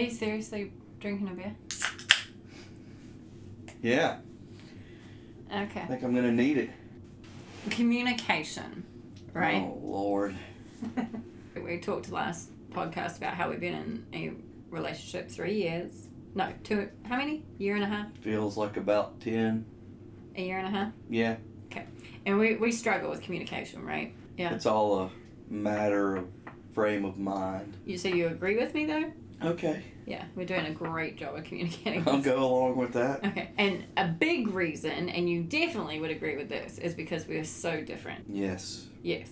Are you seriously drinking a beer? Yeah, Okay. I think I'm gonna need it. Communication, right? Oh Lord. we talked last podcast about how we've been in a relationship three years. No, two. How many? Year and a half. Feels like about ten. A year and a half. Yeah. Okay, and we we struggle with communication, right? Yeah. It's all a matter of frame of mind. You so you agree with me though? Okay. Yeah, we're doing a great job of communicating. I'll go along with that. Okay. And a big reason, and you definitely would agree with this, is because we are so different. Yes. Yes.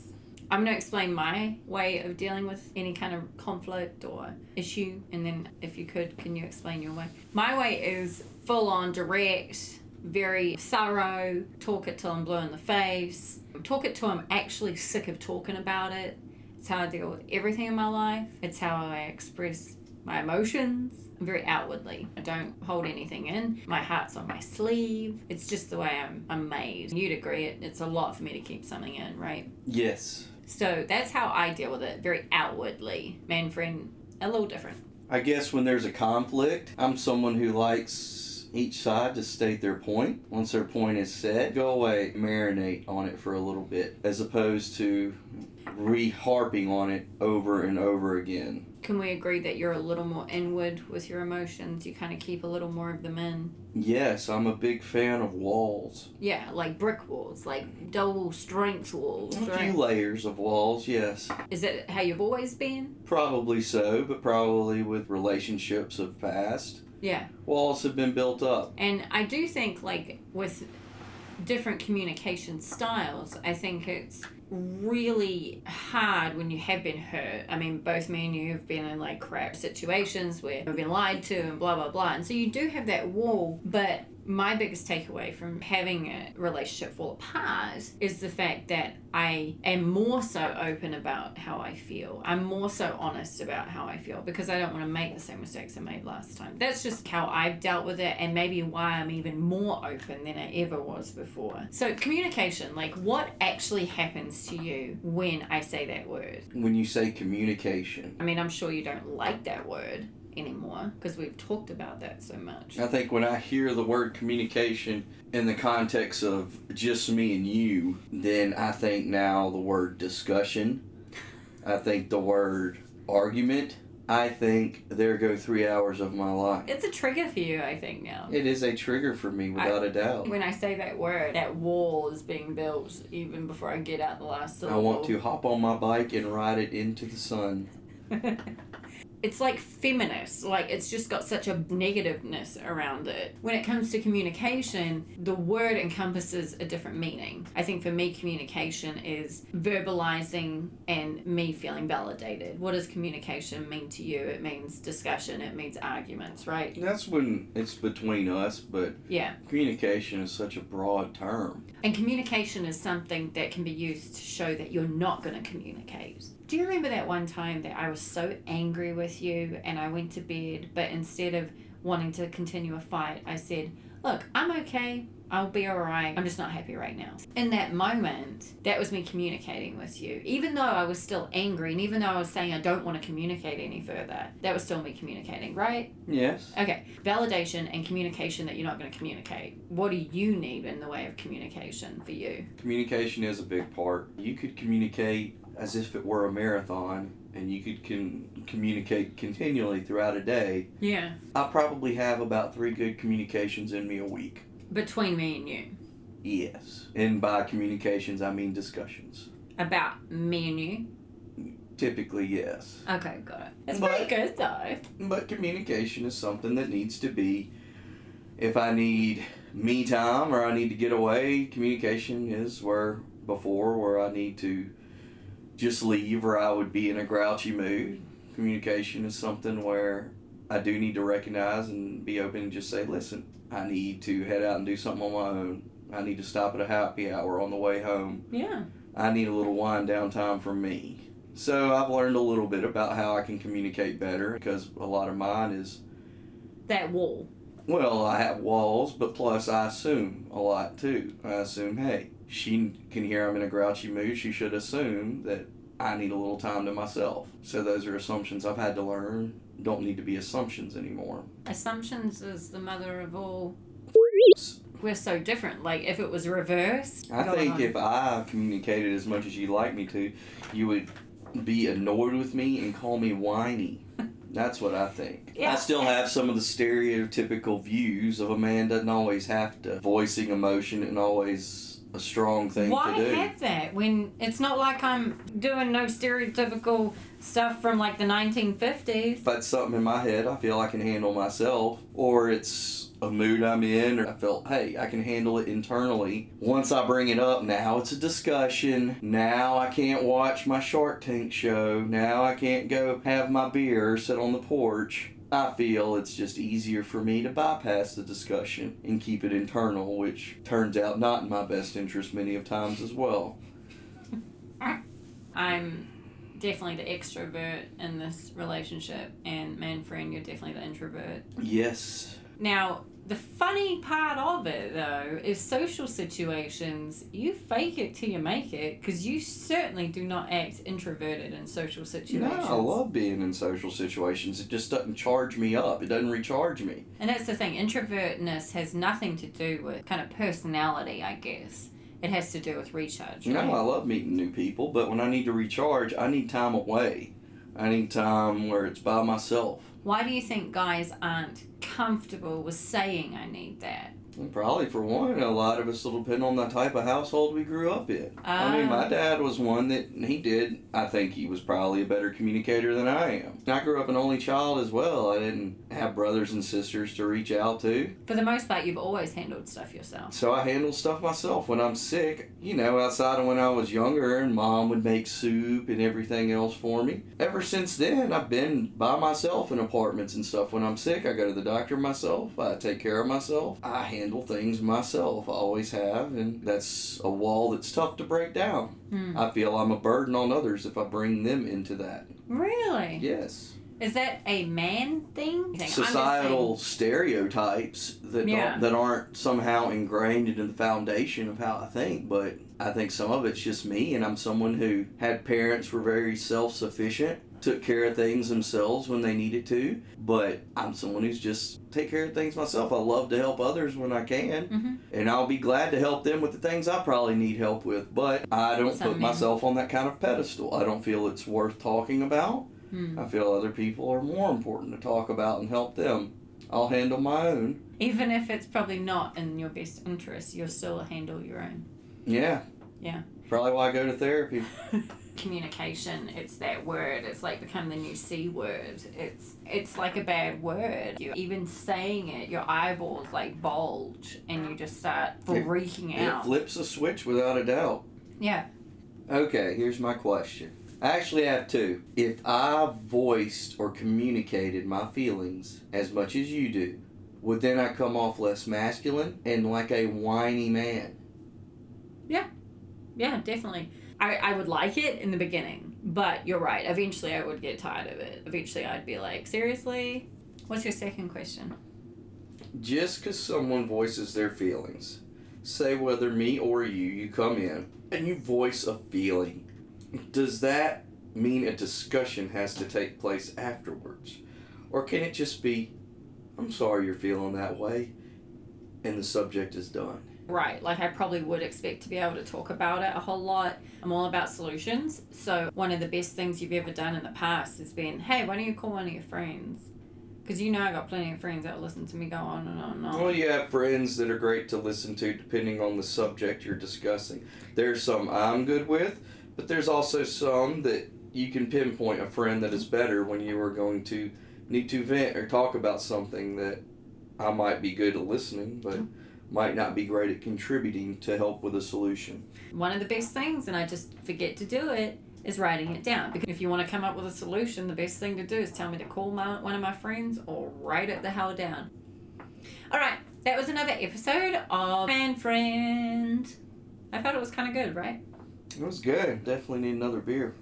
I'm going to explain my way of dealing with any kind of conflict or issue, and then if you could, can you explain your way? My way is full on direct, very thorough, talk it till I'm blue in the face, talk it till I'm actually sick of talking about it. It's how I deal with everything in my life, it's how I express my emotions. Very outwardly. I don't hold anything in. My heart's on my sleeve. It's just the way I'm, I'm made. You'd agree, it, it's a lot for me to keep something in, right? Yes. So that's how I deal with it, very outwardly. Man friend, a little different. I guess when there's a conflict, I'm someone who likes each side to state their point. Once their point is said, go away, marinate on it for a little bit, as opposed to re harping on it over and over again. Can we agree that you're a little more inward with your emotions? You kind of keep a little more of them in. Yes, I'm a big fan of walls. Yeah, like brick walls, like double strength walls, A few layers of walls, yes. Is that how you've always been? Probably so, but probably with relationships of past. Yeah. Walls have been built up. And I do think, like, with different communication styles, I think it's really hard when you have been hurt. I mean, both me and you have been in like crap situations where we've been lied to and blah, blah, blah. And so you do have that wall, but my biggest takeaway from having a relationship fall apart is the fact that I am more so open about how I feel. I'm more so honest about how I feel because I don't want to make the same mistakes I made last time. That's just how I've dealt with it and maybe why I'm even more open than I ever was before. So, communication like, what actually happens to you when I say that word? When you say communication, I mean, I'm sure you don't like that word anymore because we've talked about that so much. I think when I hear the word communication in the context of just me and you, then I think now the word discussion. I think the word argument. I think there go three hours of my life. It's a trigger for you, I think, now. It is a trigger for me without a doubt. When I say that word, that wall is being built even before I get out the last syllable. I want to hop on my bike and ride it into the sun. it's like feminist. Like it's just got such a negativeness around it. When it comes to communication the word encompasses a different meaning. I think for me communication is verbalizing and me feeling validated. What does communication mean to you? It means discussion. It means arguments right? That's when it's between us, but yeah. communication is such a broad term. and communication is something that can be used to show that you're not going to communicate do you remember that one time that I was so angry with you and I went to bed, but instead of wanting to continue a fight, I said, Look, I'm okay. I'll be alright. I'm just not happy right now. In that moment, that was me communicating with you. Even though I was still angry and even though I was saying I don't want to communicate any further, that was still me communicating, right? Yes. Okay, validation and communication that you're not going to communicate. What do you need in the way of communication for you? Communication is a big part. You could communicate as if it were a marathon and you could con- communicate continually throughout a day. Yeah. I probably have about three good communications in me a week. Between me and you. Yes. And by communications, I mean discussions. About me and you. Typically, yes. Okay, got it. That's But- pretty good though. But communication is something that needs to be. If I need me time or I need to get away, communication is where before where I need to just leave or I would be in a grouchy mood. Communication is something where I do need to recognize and be open and just say, listen, I need to head out and do something on my own. I need to stop at a happy hour on the way home. Yeah. I need a little wind down time for me. So I've learned a little bit about how I can communicate better because a lot of mine is That wall. Well, I have walls, but plus I assume a lot too. I assume, hey, she can hear I'm in a grouchy mood. She should assume that I need a little time to myself. So those are assumptions I've had to learn don't need to be assumptions anymore. Assumptions is the mother of all. We're so different. Like if it was reversed. I think if I communicated as much as you'd like me to, you would be annoyed with me and call me whiny. That's what I think. Yeah. I still have some of the stereotypical views of a man doesn't always have to voicing emotion and always a strong thing Why to do. have that when it's not like I'm doing no stereotypical stuff from like the 1950s? But something in my head I feel I can handle myself, or it's a mood I'm in, or I felt, hey, I can handle it internally. Once I bring it up, now it's a discussion. Now I can't watch my Shark Tank show. Now I can't go have my beer, sit on the porch. I feel it's just easier for me to bypass the discussion and keep it internal, which turns out not in my best interest many of times as well. I'm definitely the extrovert in this relationship, and Man friend, you're definitely the introvert. Yes. Now, the funny part of it, though, is social situations. You fake it till you make it, because you certainly do not act introverted in social No, situations. I love being in social situations. It just doesn't charge me up. It doesn't recharge me. And that's the thing. Introvertness has nothing to do with kind of personality, I guess. It has to do with recharge. You know. I love meeting new people, but when I need to recharge, I need time away. I need time where it's by myself. Why do you think guys aren't comfortable with saying I need that? And probably for one, a lot of us will depend on the type of household we grew up in. I mean, my Ah. dad was one that he did. I think he was probably a better communicator than I am. I grew up an only child as well. I didn't have brothers and sisters to reach out to. For the most part, you've always handled stuff yourself. So I handle stuff myself when I'm sick, you know, outside of when I was younger and mom would make soup and everything else for me. Ever since then, I've been by myself in apartments and stuff. When I'm sick, I go to the doctor myself. I take care of myself. I handle things myself. I always have, and that's a wall that's tough to break down. Hmm. I feel I'm a burden on others if I bring them into that. Really? Yes. Is that a man thing? Societal stereotypes that Yeah. don't, that aren't somehow ingrained into the foundation of how I think, but I think some of it's just me, and I'm someone who had parents were very self sufficient, took care of things themselves when they needed to, but I'm someone who's just take care of things myself. I love to help others when I can, Mhm. and I'll be glad to help them with the things I probably need help with, but I don't put myself on that kind of pedestal. I don't feel it's worth talking about. Hmm. I feel other people are more important to talk about and help them. I'll handle my own. Even if it's probably not in your best interest, you'll still handle your own. Yeah. Yeah. Probably why I go to therapy. Communication, it's that word. It's like become the new C word. It's it's like a bad word. You even saying it, your eyeballs like bulge and you just start It- freaking It out. flips a switch without a doubt. Yeah. Okay, here's my question. I actually have two. If I voiced or communicated my feelings as much as you do, would then I come off less masculine and like a whiny man? Yeah. Yeah, definitely. I, I would like it in the beginning, but you're right. Eventually, I would get tired of it. Eventually, I'd be like, seriously? What's your second question? Just because someone voices their feelings, say whether me or you, you come in and you voice a feeling, does that mean a discussion has to take place afterwards? Or can it just be, I'm sorry you're feeling that way, and the subject is done? Right, like I probably would expect to be able to talk about it a whole lot. I'm all about solutions. So, one of the best things you've ever done in the past has been, hey, why don't you call one of your friends? Because you know I got plenty of friends that will listen to me go on and on and on. Well, you have friends that are great to listen to depending on the subject you're discussing. There's some I'm good with, but there's also some that you can pinpoint a friend that is better when you are going to need to vent or talk about something that I might be good at listening, but might not be great at contributing to help with a solution. One of the best things, and I just forget to do it, is writing it down. Because if you want to come up with a solution, the best thing to do is tell me to call my, one of my friends or write it the hell down. All right, that was another episode of Man Friend. I thought it was kind of good, right? It was good. Definitely need another beer.